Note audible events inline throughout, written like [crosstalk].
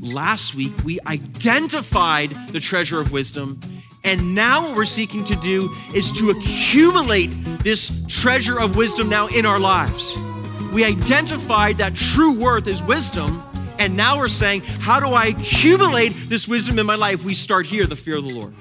last week we identified the treasure of wisdom. And now, what we're seeking to do is to accumulate this treasure of wisdom now in our lives. We identified that true worth is wisdom. And now we're saying, how do I accumulate this wisdom in my life? We start here, the fear of the Lord.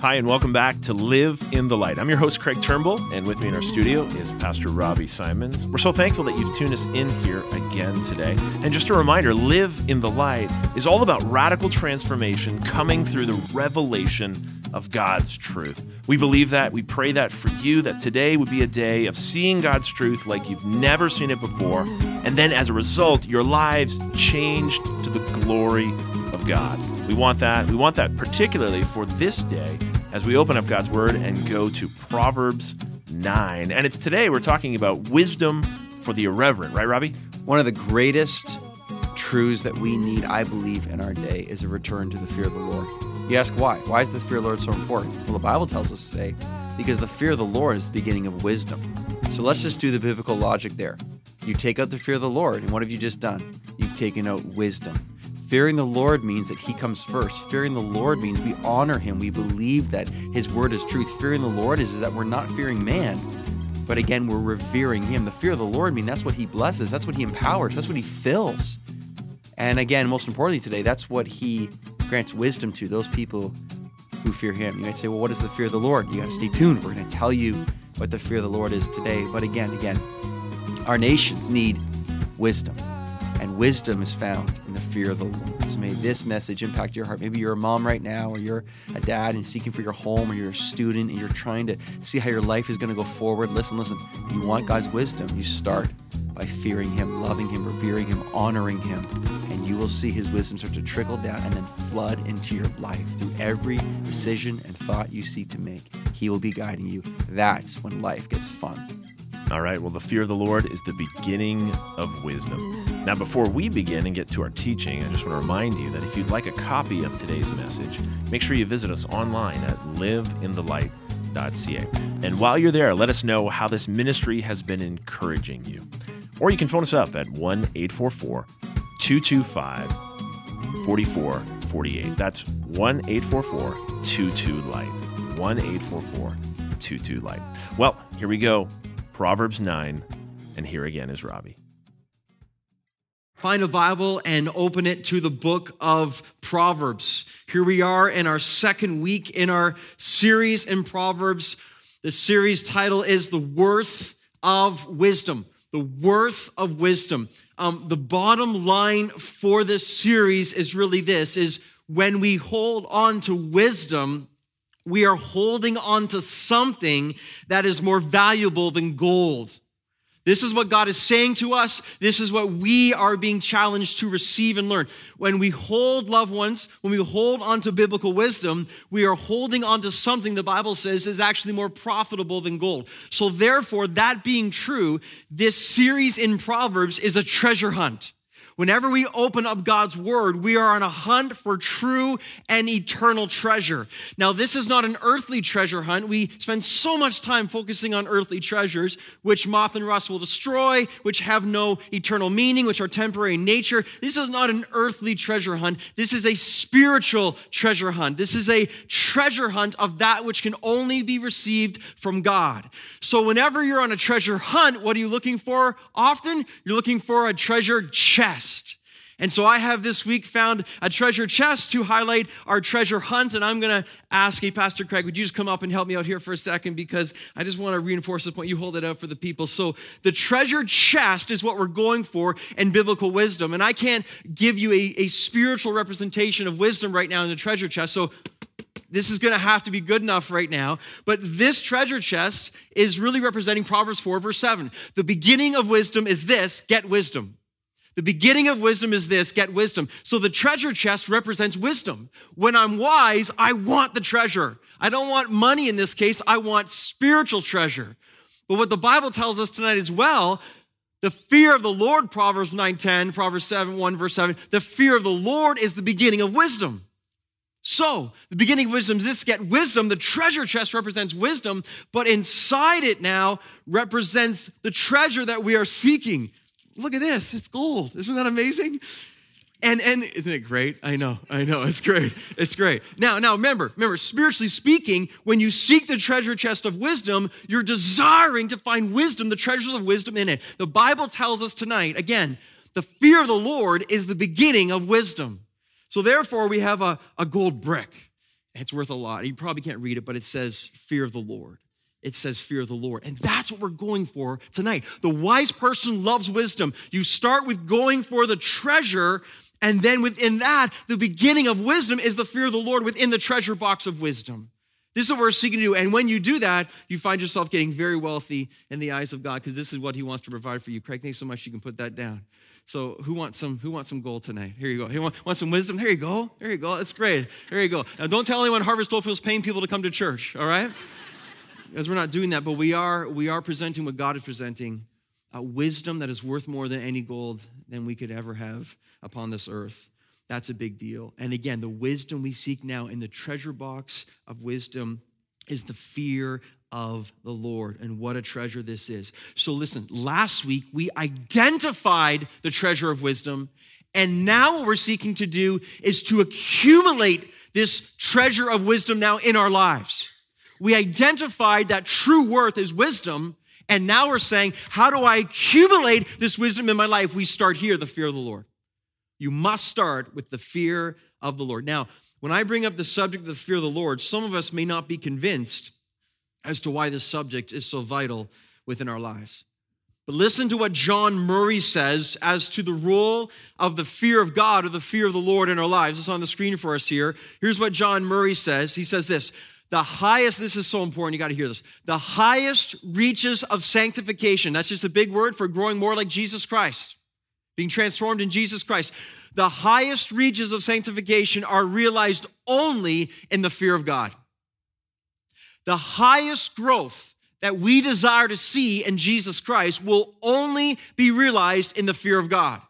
Hi, and welcome back to Live in the Light. I'm your host, Craig Turnbull, and with me in our studio is Pastor Robbie Symons. We're so thankful that you've tuned us in here again today. And just a reminder Live in the Light is all about radical transformation coming through the revelation of God's truth. We believe that, we pray that for you, that today would be a day of seeing God's truth like you've never seen it before. And then as a result, your lives changed to the glory of God. We want that. We want that particularly for this day as we open up God's Word and go to Proverbs 9. And it's today we're talking about wisdom for the irreverent, right, Robbie? One of the greatest truths that we need, I believe, in our day is a return to the fear of the Lord. You ask why? Why is the fear of the Lord so important? Well, the Bible tells us today because the fear of the Lord is the beginning of wisdom. So let's just do the biblical logic there. You take out the fear of the Lord, and what have you just done? You've taken out wisdom. Fearing the Lord means that He comes first. Fearing the Lord means we honor Him. We believe that His word is truth. Fearing the Lord is that we're not fearing man, but again, we're revering Him. The fear of the Lord means that's what He blesses, that's what He empowers, that's what He fills. And again, most importantly today, that's what He grants wisdom to those people who fear Him. You might say, well, what is the fear of the Lord? You got to stay tuned. We're going to tell you what the fear of the Lord is today. But again, again, our nations need wisdom and wisdom is found in the fear of the Lord. So may this message impact your heart. Maybe you're a mom right now, or you're a dad and seeking for your home, or you're a student and you're trying to see how your life is going to go forward. Listen, listen. If you want God's wisdom. You start by fearing Him, loving Him, revering Him, honoring Him, and you will see His wisdom start to trickle down and then flood into your life through every decision and thought you seek to make. He will be guiding you. That's when life gets fun. All right, well, the fear of the Lord is the beginning of wisdom. Now, before we begin and get to our teaching, I just want to remind you that if you'd like a copy of today's message, make sure you visit us online at liveinthelight.ca. And while you're there, let us know how this ministry has been encouraging you. Or you can phone us up at 1 844 225 4448. That's 1 844 22 Light. 1 844 22 Light. Well, here we go. Proverbs 9. And here again is Robbie. Find a Bible and open it to the book of Proverbs. Here we are in our second week in our series in Proverbs. The series title is The Worth of Wisdom. The Worth of Wisdom. Um, the bottom line for this series is really this is when we hold on to wisdom, we are holding on to something that is more valuable than gold. This is what God is saying to us. This is what we are being challenged to receive and learn. When we hold loved ones, when we hold on to biblical wisdom, we are holding on to something the Bible says is actually more profitable than gold. So, therefore, that being true, this series in Proverbs is a treasure hunt. Whenever we open up God's word, we are on a hunt for true and eternal treasure. Now, this is not an earthly treasure hunt. We spend so much time focusing on earthly treasures, which moth and rust will destroy, which have no eternal meaning, which are temporary in nature. This is not an earthly treasure hunt. This is a spiritual treasure hunt. This is a treasure hunt of that which can only be received from God. So, whenever you're on a treasure hunt, what are you looking for? Often, you're looking for a treasure chest chest. And so I have this week found a treasure chest to highlight our treasure hunt. And I'm going to ask, hey, Pastor Craig, would you just come up and help me out here for a second? Because I just want to reinforce this point. You hold it out for the people. So the treasure chest is what we're going for in biblical wisdom. And I can't give you a, a spiritual representation of wisdom right now in the treasure chest. So this is going to have to be good enough right now. But this treasure chest is really representing Proverbs 4, verse 7. The beginning of wisdom is this get wisdom. The beginning of wisdom is this get wisdom. So the treasure chest represents wisdom. When I'm wise, I want the treasure. I don't want money in this case, I want spiritual treasure. But what the Bible tells us tonight as well, the fear of the Lord, Proverbs 9:10, Proverbs 7, 1, verse 7, the fear of the Lord is the beginning of wisdom. So, the beginning of wisdom is this get wisdom. The treasure chest represents wisdom, but inside it now represents the treasure that we are seeking. Look at this, it's gold. Isn't that amazing? And and isn't it great? I know, I know, it's great. It's great. Now, now remember, remember, spiritually speaking, when you seek the treasure chest of wisdom, you're desiring to find wisdom, the treasures of wisdom in it. The Bible tells us tonight, again, the fear of the Lord is the beginning of wisdom. So therefore, we have a, a gold brick. It's worth a lot. You probably can't read it, but it says fear of the Lord. It says fear of the Lord. And that's what we're going for tonight. The wise person loves wisdom. You start with going for the treasure, and then within that, the beginning of wisdom is the fear of the Lord within the treasure box of wisdom. This is what we're seeking to do. And when you do that, you find yourself getting very wealthy in the eyes of God because this is what He wants to provide for you. Craig, thanks so much. You can put that down. So who wants some who wants some gold tonight? Here you go. Who want, want some wisdom? There you go. There you go. That's great. There you go. Now don't tell anyone Harvest Oakville is paying people to come to church, all right? Because we're not doing that, but we are we are presenting what God is presenting, a wisdom that is worth more than any gold than we could ever have upon this earth. That's a big deal. And again, the wisdom we seek now in the treasure box of wisdom is the fear of the Lord. And what a treasure this is. So, listen, last week we identified the treasure of wisdom. And now what we're seeking to do is to accumulate this treasure of wisdom now in our lives. We identified that true worth is wisdom. And now we're saying, how do I accumulate this wisdom in my life? We start here, the fear of the Lord. You must start with the fear of the Lord. Now, when I bring up the subject of the fear of the Lord, some of us may not be convinced as to why this subject is so vital within our lives. But listen to what John Murray says as to the role of the fear of God or the fear of the Lord in our lives. It's on the screen for us here. Here's what John Murray says. He says this the highest, this is so important, you got to hear this. The highest reaches of sanctification, that's just a big word for growing more like Jesus Christ, being transformed in Jesus Christ. The highest reaches of sanctification are realized only in the fear of God the highest growth that we desire to see in Jesus Christ will only be realized in the fear of God.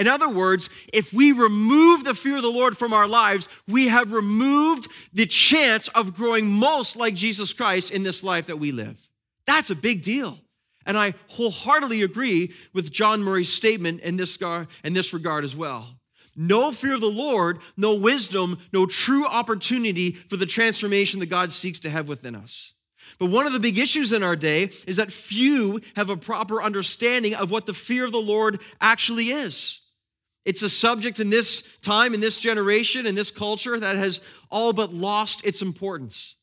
In other words, if we remove the fear of the Lord from our lives, we have removed the chance of growing most like Jesus Christ in this life that we live. That's a big deal. And I wholeheartedly agree with John Murray's statement in this, in this regard as well. No fear of the Lord, no wisdom, no true opportunity for the transformation that God seeks to have within us. But one of the big issues in our day is that few have a proper understanding of what the fear of the Lord actually is. It's a subject in this time, in this generation, in this culture that has all but lost its importance.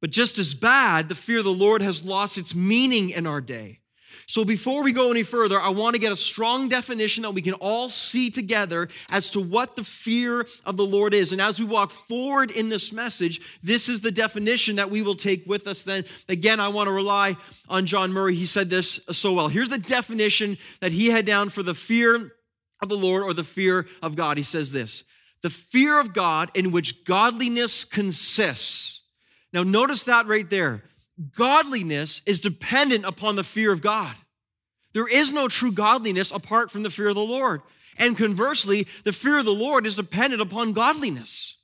But just as bad, the fear of the Lord has lost its meaning in our day. So before we go any further, I want to get a strong definition that we can all see together as to what the fear of the Lord is. And as we walk forward in this message, this is the definition that we will take with us then. Again, I want to rely on John Murray. He said this so well. Here's the definition that he had down for the fear of the Lord or the fear of God. He says this the fear of God in which godliness consists. Now, notice that right there godliness is dependent upon the fear of God. There is no true godliness apart from the fear of the Lord. And conversely, the fear of the Lord is dependent upon godliness.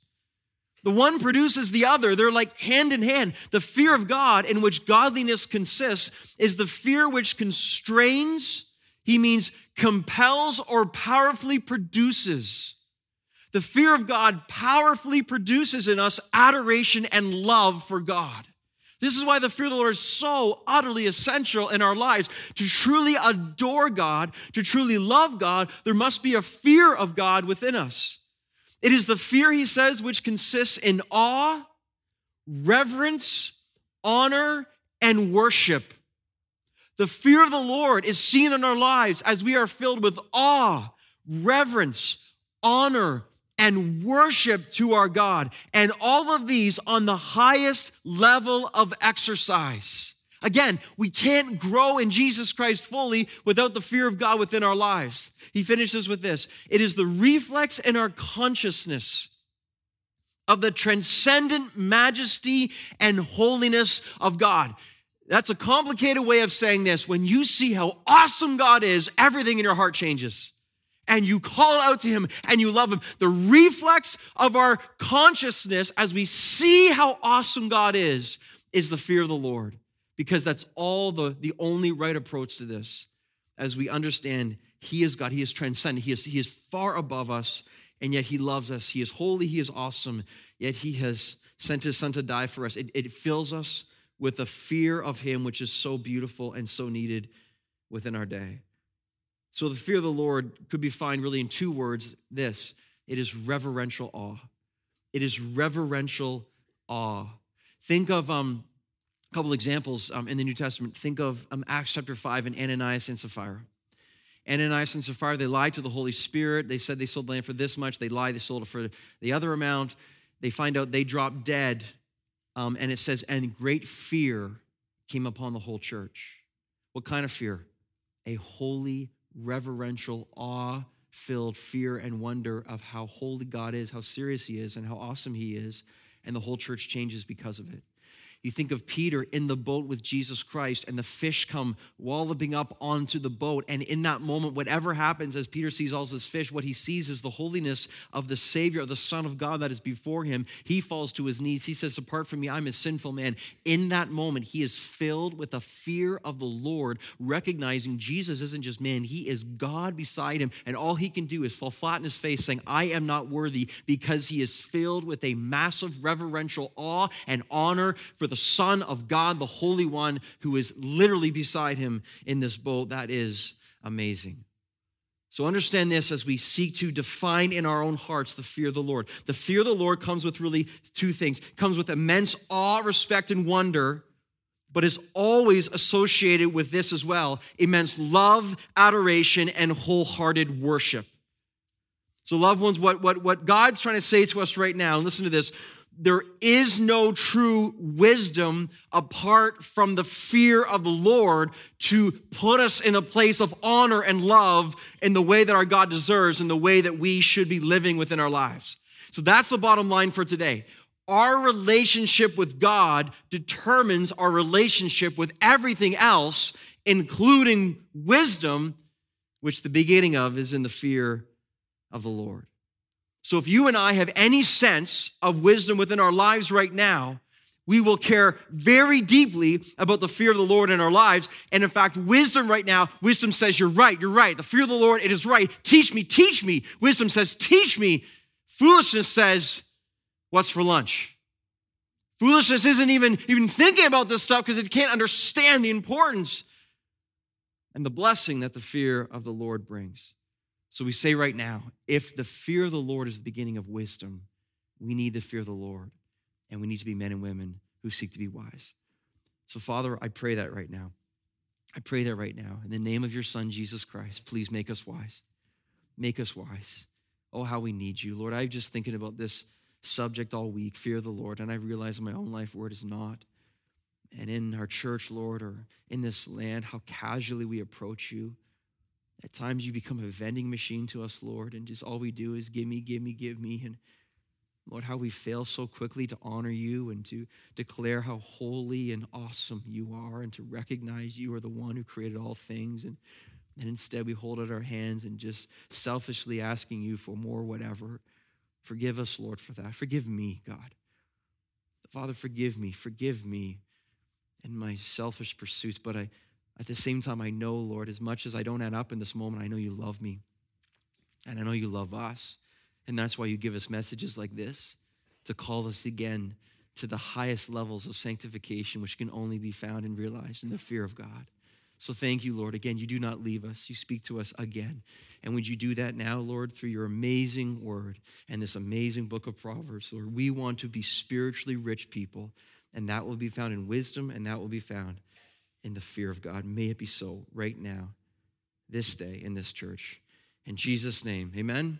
The one produces the other. They're like hand in hand. The fear of God, in which godliness consists, is the fear which constrains, he means compels or powerfully produces. The fear of God powerfully produces in us adoration and love for God. This is why the fear of the Lord is so utterly essential in our lives. To truly adore God, to truly love God, there must be a fear of God within us. It is the fear, he says, which consists in awe, reverence, honor, and worship. The fear of the Lord is seen in our lives as we are filled with awe, reverence, honor, and worship to our God. And all of these on the highest level of exercise. Again, we can't grow in Jesus Christ fully without the fear of God within our lives. He finishes with this it is the reflex in our consciousness of the transcendent majesty and holiness of God. That's a complicated way of saying this. When you see how awesome God is, everything in your heart changes. And you call out to him and you love him. The reflex of our consciousness as we see how awesome God is, is the fear of the Lord. Because that's all the, the only right approach to this. As we understand he is God, he is transcendent, he is, he is far above us, and yet he loves us. He is holy, he is awesome, yet he has sent his son to die for us. It, it fills us with a fear of Him, which is so beautiful and so needed within our day. So, the fear of the Lord could be found really in two words this it is reverential awe. It is reverential awe. Think of um, a couple examples um, in the New Testament. Think of um, Acts chapter 5 and Ananias and Sapphira. Ananias and Sapphira, they lied to the Holy Spirit. They said they sold land for this much. They lied, they sold it for the other amount. They find out they dropped dead um, and it says, and great fear came upon the whole church. What kind of fear? A holy, reverential, awe filled fear and wonder of how holy God is, how serious He is, and how awesome He is. And the whole church changes because of it. You think of Peter in the boat with Jesus Christ, and the fish come walloping up onto the boat. And in that moment, whatever happens as Peter sees all this fish, what he sees is the holiness of the Savior, the Son of God that is before him. He falls to his knees. He says, Apart from me, I'm a sinful man. In that moment, he is filled with a fear of the Lord, recognizing Jesus isn't just man, he is God beside him. And all he can do is fall flat in his face, saying, I am not worthy, because he is filled with a massive reverential awe and honor for the Son of God, the Holy One, who is literally beside him in this boat. That is amazing. So understand this as we seek to define in our own hearts the fear of the Lord. The fear of the Lord comes with really two things. It comes with immense awe, respect, and wonder, but is always associated with this as well immense love, adoration, and wholehearted worship. So, loved ones, what, what, what God's trying to say to us right now, listen to this there is no true wisdom apart from the fear of the Lord to put us in a place of honor and love in the way that our God deserves, in the way that we should be living within our lives. So that's the bottom line for today. Our relationship with God determines our relationship with everything else, including wisdom, which the beginning of is in the fear of the Lord. So if you and I have any sense of wisdom within our lives right now, we will care very deeply about the fear of the Lord in our lives. And in fact, wisdom right now, wisdom says, You're right, you're right. The fear of the Lord, it is right. Teach me, teach me. Wisdom says, Teach me. Foolishness says, What's for lunch? Foolishness isn't even, even thinking about this stuff because it can't understand the importance and the blessing that the fear of the Lord brings. So we say right now if the fear of the Lord is the beginning of wisdom, we need the fear of the Lord, and we need to be men and women who seek to be wise. So, Father, I pray that right now. I pray that right now. In the name of your Son, Jesus Christ, please make us wise. Make us wise. Oh, how we need you. Lord, I'm just thinking about this subject all week fear of the Lord, and I realize in my own life where it is not. And in our church, Lord, or in this land, how casually we approach you. At times you become a vending machine to us, Lord, and just all we do is give me, give me, give me. And Lord, how we fail so quickly to honor you and to declare how holy and awesome you are and to recognize you are the one who created all things. And, and instead we hold out our hands and just selfishly asking you for more, whatever. Forgive us, Lord, for that. Forgive me, God. Father, forgive me. Forgive me in my selfish pursuits, but I, at the same time, I know, Lord, as much as I don't add up in this moment, I know you love me. And I know you love us. And that's why you give us messages like this to call us again to the highest levels of sanctification, which can only be found and realized in the fear of God. So thank you, Lord. Again, you do not leave us. You speak to us again. And would you do that now, Lord, through your amazing word and this amazing book of Proverbs, Lord? We want to be spiritually rich people, and that will be found in wisdom, and that will be found in the fear of God. May it be so right now, this day in this church. In Jesus' name, amen.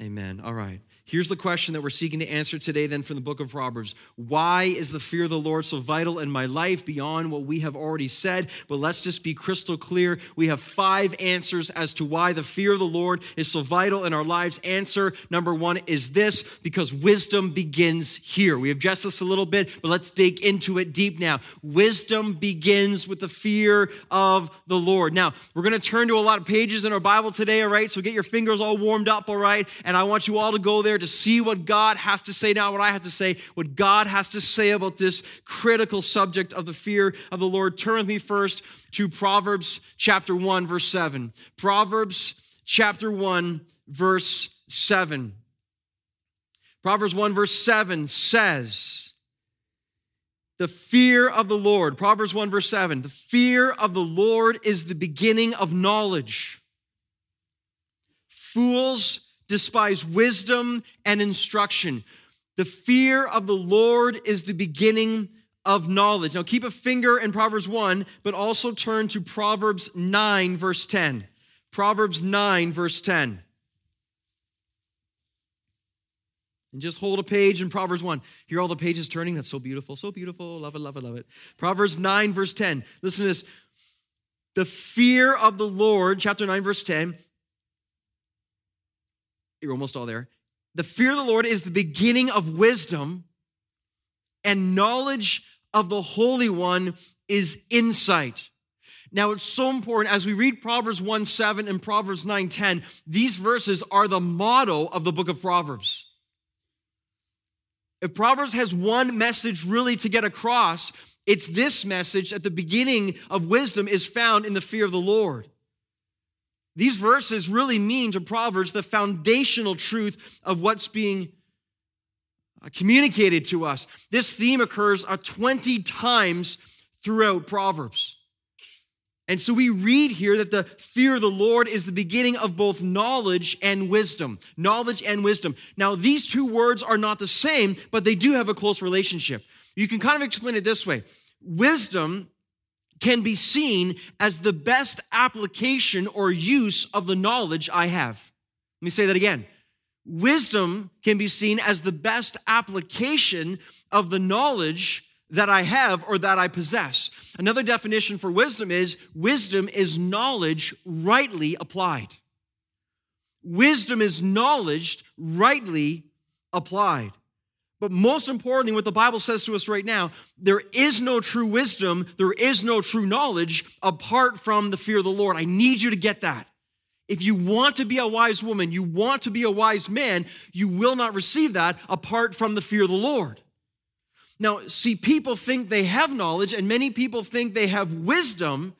Amen. All right. Here's the question that we're seeking to answer today, then, from the book of Proverbs. Why is the fear of the Lord so vital in my life beyond what we have already said? But let's just be crystal clear. We have five answers as to why the fear of the Lord is so vital in our lives. Answer number one is this because wisdom begins here. We have just this a little bit, but let's dig into it deep now. Wisdom begins with the fear of the Lord. Now, we're going to turn to a lot of pages in our Bible today, all right? So get your fingers all warmed up, all right? And I want you all to go there to see what God has to say, not what I have to say, what God has to say about this critical subject of the fear of the Lord. Turn with me first to Proverbs chapter 1, verse 7. Proverbs chapter 1, verse 7. Proverbs 1, verse 7 says, The fear of the Lord, Proverbs 1, verse 7, the fear of the Lord is the beginning of knowledge. Fools despise wisdom and instruction. The fear of the Lord is the beginning of knowledge. Now keep a finger in Proverbs 1, but also turn to Proverbs 9, verse 10. Proverbs 9, verse 10. And just hold a page in Proverbs 1. Hear all the pages turning? That's so beautiful, so beautiful. Love it, love it, love it. Proverbs 9, verse 10. Listen to this. The fear of the Lord, chapter 9, verse 10, you're almost all there. The fear of the Lord is the beginning of wisdom, and knowledge of the Holy One is insight. Now, it's so important as we read Proverbs 1 7 and Proverbs 9 10, these verses are the motto of the book of Proverbs. If Proverbs has one message really to get across, it's this message at the beginning of wisdom is found in the fear of the Lord. These verses really mean to Proverbs the foundational truth of what's being uh, communicated to us. This theme occurs uh, 20 times throughout Proverbs. And so we read here that the fear of the Lord is the beginning of both knowledge and wisdom. Knowledge and wisdom. Now, these two words are not the same, but they do have a close relationship. You can kind of explain it this way Wisdom can be seen as the best application or use of the knowledge I have. Let me say that again. Wisdom can be seen as the best application of the knowledge that I have or that I possess. Another definition for wisdom is wisdom is knowledge rightly applied. Wisdom is knowledge rightly applied. But most importantly, what the Bible says to us right now, there is no true wisdom, there is no true knowledge apart from the fear of the Lord. I need you to get that. If you want to be a wise woman, you want to be a wise man, you will not receive that apart from the fear of the Lord. Now, see, people think they have knowledge, and many people think they have wisdom,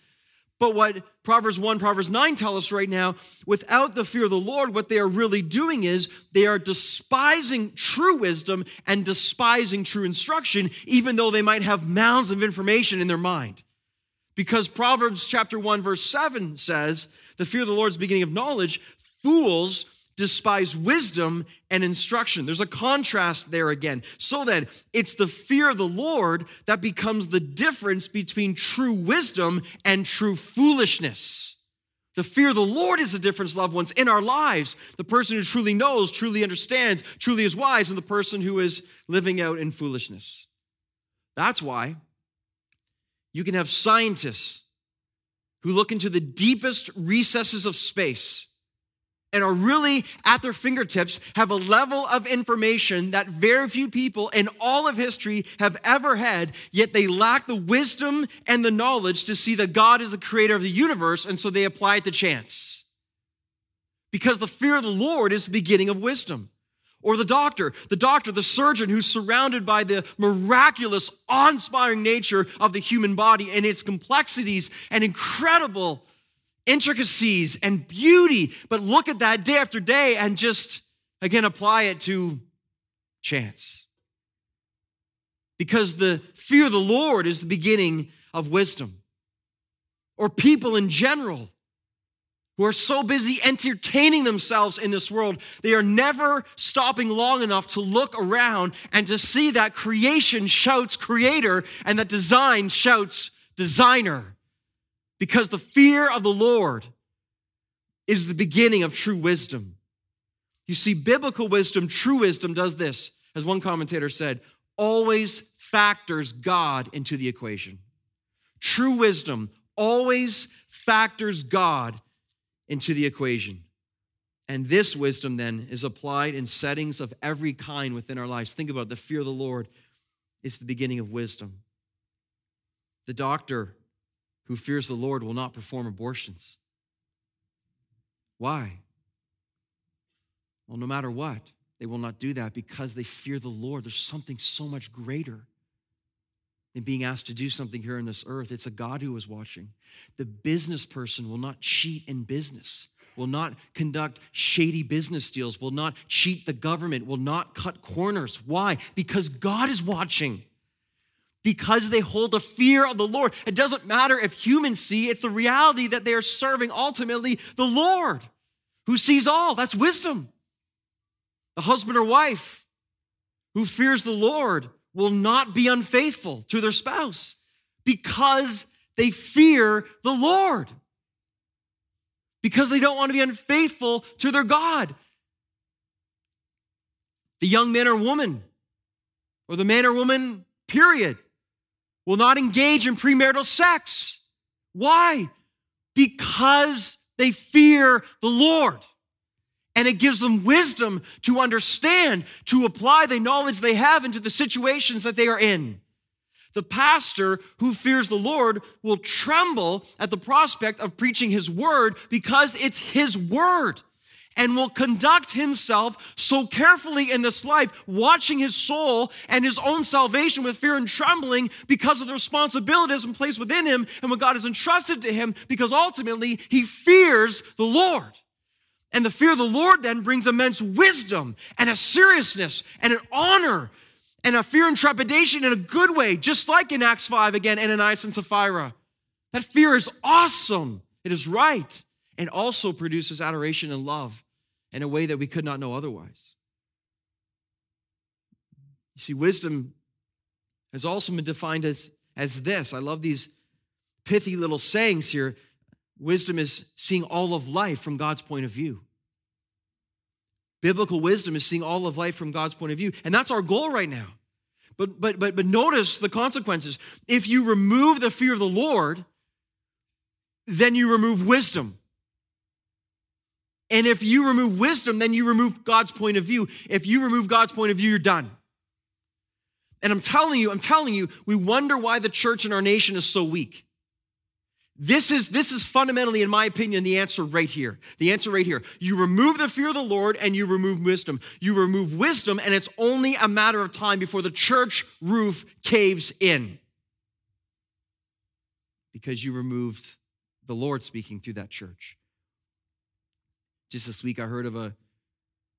but what Proverbs 1, Proverbs 9 tell us right now, without the fear of the Lord, what they are really doing is they are despising true wisdom and despising true instruction, even though they might have mounds of information in their mind. Because Proverbs chapter 1, verse 7 says, the fear of the Lord is the beginning of knowledge. Fools despise wisdom and instruction. There's a contrast there again. So that it's the fear of the Lord that becomes the difference between true wisdom and true foolishness. The fear of the Lord is the difference, loved ones, in our lives. The person who truly knows, truly understands, truly is wise, and the person who is living out in foolishness. That's why you can have scientists who look into the deepest recesses of space and are really at their fingertips have a level of information that very few people in all of history have ever had, yet they lack the wisdom and the knowledge to see that God is the creator of the universe, and so they apply it to chance. Because the fear of the Lord is the beginning of wisdom. Or the doctor, the doctor, the surgeon who's surrounded by the miraculous, awe inspiring nature of the human body and its complexities and incredible intricacies and beauty, but look at that day after day and just, again, apply it to chance. Because the fear of the Lord is the beginning of wisdom. Or people in general who are so busy entertaining themselves in this world, they are never stopping long enough to look around and to see that creation shouts creator and that design shouts designer because the fear of the Lord is the beginning of true wisdom. You see, biblical wisdom, true wisdom, does this, as one commentator said, always factors God into the equation. True wisdom always factors God into the equation. And this wisdom then is applied in settings of every kind within our lives. Think about it. the fear of the Lord is the beginning of wisdom. The doctor who fears the Lord will not perform abortions. Why? Well, no matter what, they will not do that because they fear the Lord. There's something so much greater than being asked to do something here on this earth. It's a God who is watching. The business person will not cheat in business will not conduct shady business deals, will not cheat the government, will not cut corners. Why? Because God is watching. Because they hold a fear of the Lord. It doesn't matter if humans see, it's the reality that they are serving ultimately the Lord who sees all. That's wisdom. The husband or wife who fears the Lord will not be unfaithful to their spouse because they fear the Lord because they don't want to be unfaithful to their God. The young man or woman, or the man or woman, period, will not engage in premarital sex. Why? Because they fear the Lord. And it gives them wisdom to understand, to apply the knowledge they have into the situations that they are in. The pastor who fears the Lord will tremble at the prospect of preaching his word because it's his word and will conduct himself so carefully in this life, watching his soul and his own salvation with fear and trembling because of the responsibilities and placed within him and what God has entrusted to him, because ultimately he fears the Lord. And the fear of the Lord then brings immense wisdom and a seriousness and an honor and a fear and trepidation in a good way, just like in Acts 5 again, Ananias and Sapphira. That fear is awesome. It is right. And also produces adoration and love in a way that we could not know otherwise. You see, wisdom has also been defined as, as this. I love these pithy little sayings here. Wisdom is seeing all of life from God's point of view. Biblical wisdom is seeing all of life from God's point of view. And that's our goal right now. But, but, but, but notice the consequences. If you remove the fear of the Lord, then you remove wisdom. And if you remove wisdom, then you remove God's point of view. If you remove God's point of view, you're done. And I'm telling you, I'm telling you, we wonder why the church in our nation is so weak. This is, this is fundamentally, in my opinion, the answer right here. The answer right here. You remove the fear of the Lord and you remove wisdom. You remove wisdom, and it's only a matter of time before the church roof caves in. Because you removed the Lord speaking through that church. Just this week, I heard of a,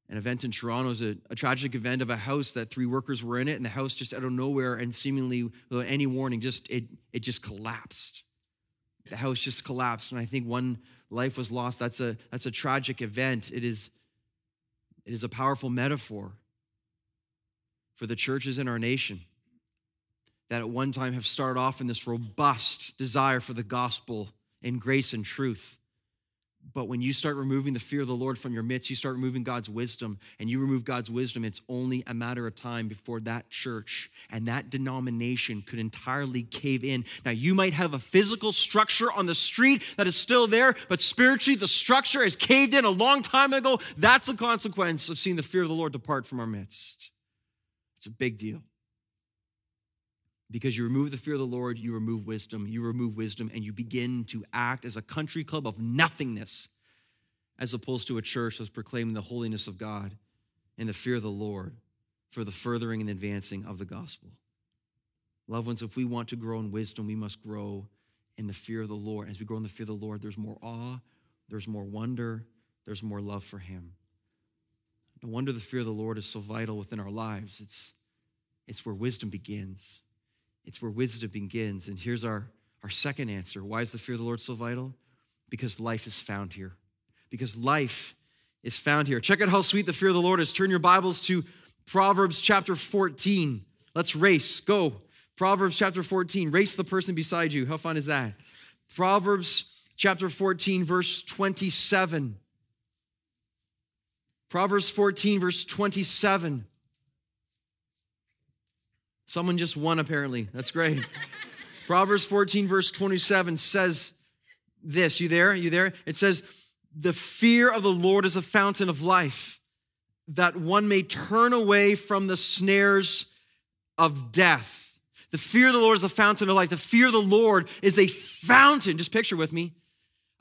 an event in Toronto. It was a, a tragic event of a house that three workers were in it, and the house just out of nowhere and seemingly without any warning, just it, it just collapsed. The house just collapsed and i think one life was lost. That's a that's a tragic event. It is it is a powerful metaphor for the churches in our nation that at one time have started off in this robust desire for the gospel and grace and truth but when you start removing the fear of the Lord from your midst, you start removing God's wisdom, and you remove God's wisdom, it's only a matter of time before that church and that denomination could entirely cave in. Now, you might have a physical structure on the street that is still there, but spiritually, the structure has caved in a long time ago. That's the consequence of seeing the fear of the Lord depart from our midst. It's a big deal. Because you remove the fear of the Lord, you remove wisdom, you remove wisdom, and you begin to act as a country club of nothingness, as opposed to a church that's proclaiming the holiness of God and the fear of the Lord for the furthering and advancing of the gospel. Loved ones, if we want to grow in wisdom, we must grow in the fear of the Lord. As we grow in the fear of the Lord, there's more awe, there's more wonder, there's more love for Him. No wonder the fear of the Lord is so vital within our lives. It's, it's where wisdom begins. It's where wisdom begins. And here's our, our second answer. Why is the fear of the Lord so vital? Because life is found here. Because life is found here. Check out how sweet the fear of the Lord is. Turn your Bibles to Proverbs chapter 14. Let's race. Go. Proverbs chapter 14. Race the person beside you. How fun is that? Proverbs chapter 14, verse 27. Proverbs 14, verse 27. Someone just won, apparently. That's great. [laughs] Proverbs 14, verse 27 says this. You there? You there? It says, The fear of the Lord is a fountain of life, that one may turn away from the snares of death. The fear of the Lord is a fountain of life. The fear of the Lord is a fountain. Just picture with me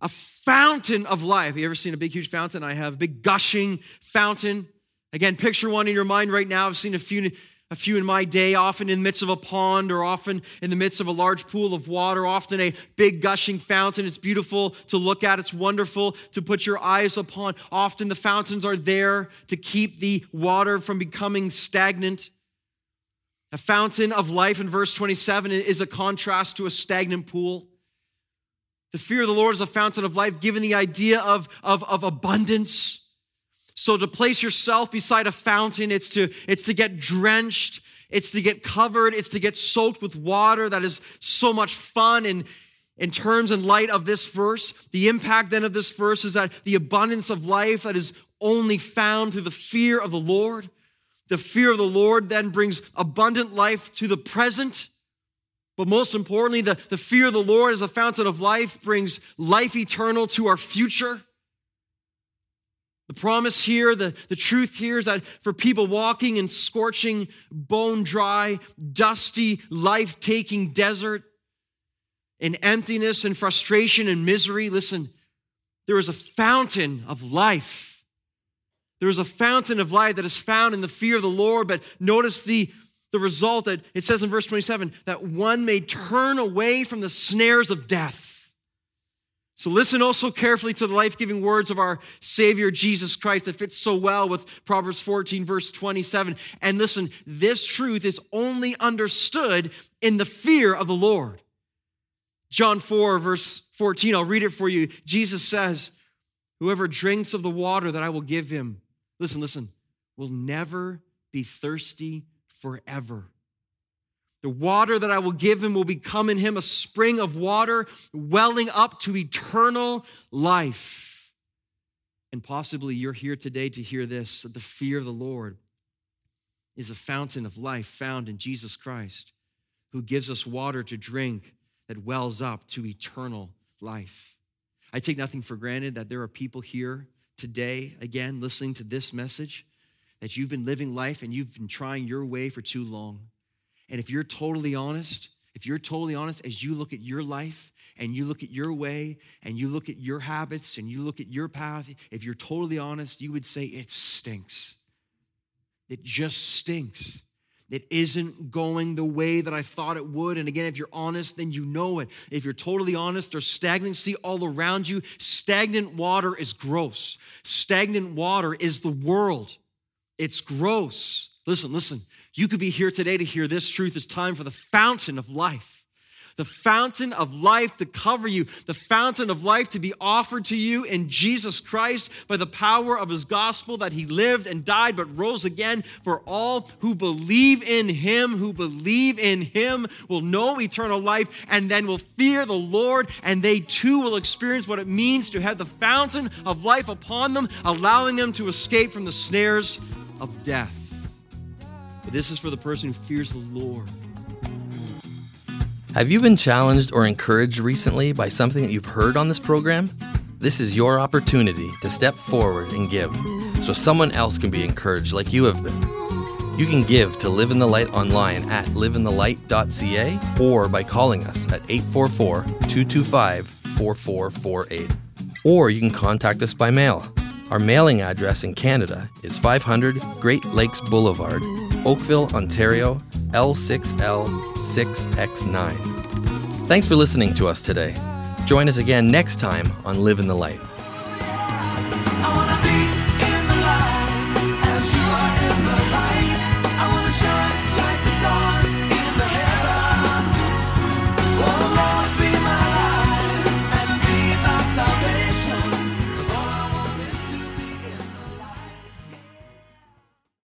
a fountain of life. You ever seen a big, huge fountain? I have a big, gushing fountain. Again, picture one in your mind right now. I've seen a few a few in my day, often in the midst of a pond or often in the midst of a large pool of water, often a big gushing fountain. It's beautiful to look at, it's wonderful to put your eyes upon. Often the fountains are there to keep the water from becoming stagnant. A fountain of life in verse 27 is a contrast to a stagnant pool. The fear of the Lord is a fountain of life, given the idea of, of, of abundance so to place yourself beside a fountain, it's to, it's to get drenched, it's to get covered, it's to get soaked with water. That is so much fun. And in terms and light of this verse, the impact then of this verse is that the abundance of life that is only found through the fear of the Lord. The fear of the Lord then brings abundant life to the present. But most importantly, the, the fear of the Lord as a fountain of life brings life eternal to our future. The promise here, the, the truth here is that for people walking in scorching, bone dry, dusty, life taking desert, in emptiness and frustration and misery, listen, there is a fountain of life. There is a fountain of life that is found in the fear of the Lord, but notice the, the result that it says in verse 27 that one may turn away from the snares of death. So listen oh also carefully to the life giving words of our Savior Jesus Christ that fits so well with Proverbs 14, verse 27. And listen, this truth is only understood in the fear of the Lord. John 4, verse 14, I'll read it for you. Jesus says, Whoever drinks of the water that I will give him, listen, listen, will never be thirsty forever. The water that I will give him will become in him a spring of water welling up to eternal life. And possibly you're here today to hear this that the fear of the Lord is a fountain of life found in Jesus Christ, who gives us water to drink that wells up to eternal life. I take nothing for granted that there are people here today, again, listening to this message, that you've been living life and you've been trying your way for too long. And if you're totally honest, if you're totally honest, as you look at your life and you look at your way and you look at your habits and you look at your path, if you're totally honest, you would say it stinks. It just stinks. It isn't going the way that I thought it would. And again, if you're honest, then you know it. If you're totally honest, there's stagnancy all around you. Stagnant water is gross. Stagnant water is the world. It's gross. Listen, listen. You could be here today to hear this truth. It's time for the fountain of life. The fountain of life to cover you, the fountain of life to be offered to you in Jesus Christ by the power of his gospel that he lived and died but rose again for all who believe in him, who believe in him will know eternal life and then will fear the Lord and they too will experience what it means to have the fountain of life upon them, allowing them to escape from the snares of death. But this is for the person who fears the Lord. Have you been challenged or encouraged recently by something that you've heard on this program? This is your opportunity to step forward and give so someone else can be encouraged like you have been. You can give to Live in the Light online at liveinthelight.ca or by calling us at 844 225 4448. Or you can contact us by mail. Our mailing address in Canada is 500 Great Lakes Boulevard, Oakville, Ontario, L6L6X9. Thanks for listening to us today. Join us again next time on Live in the Light.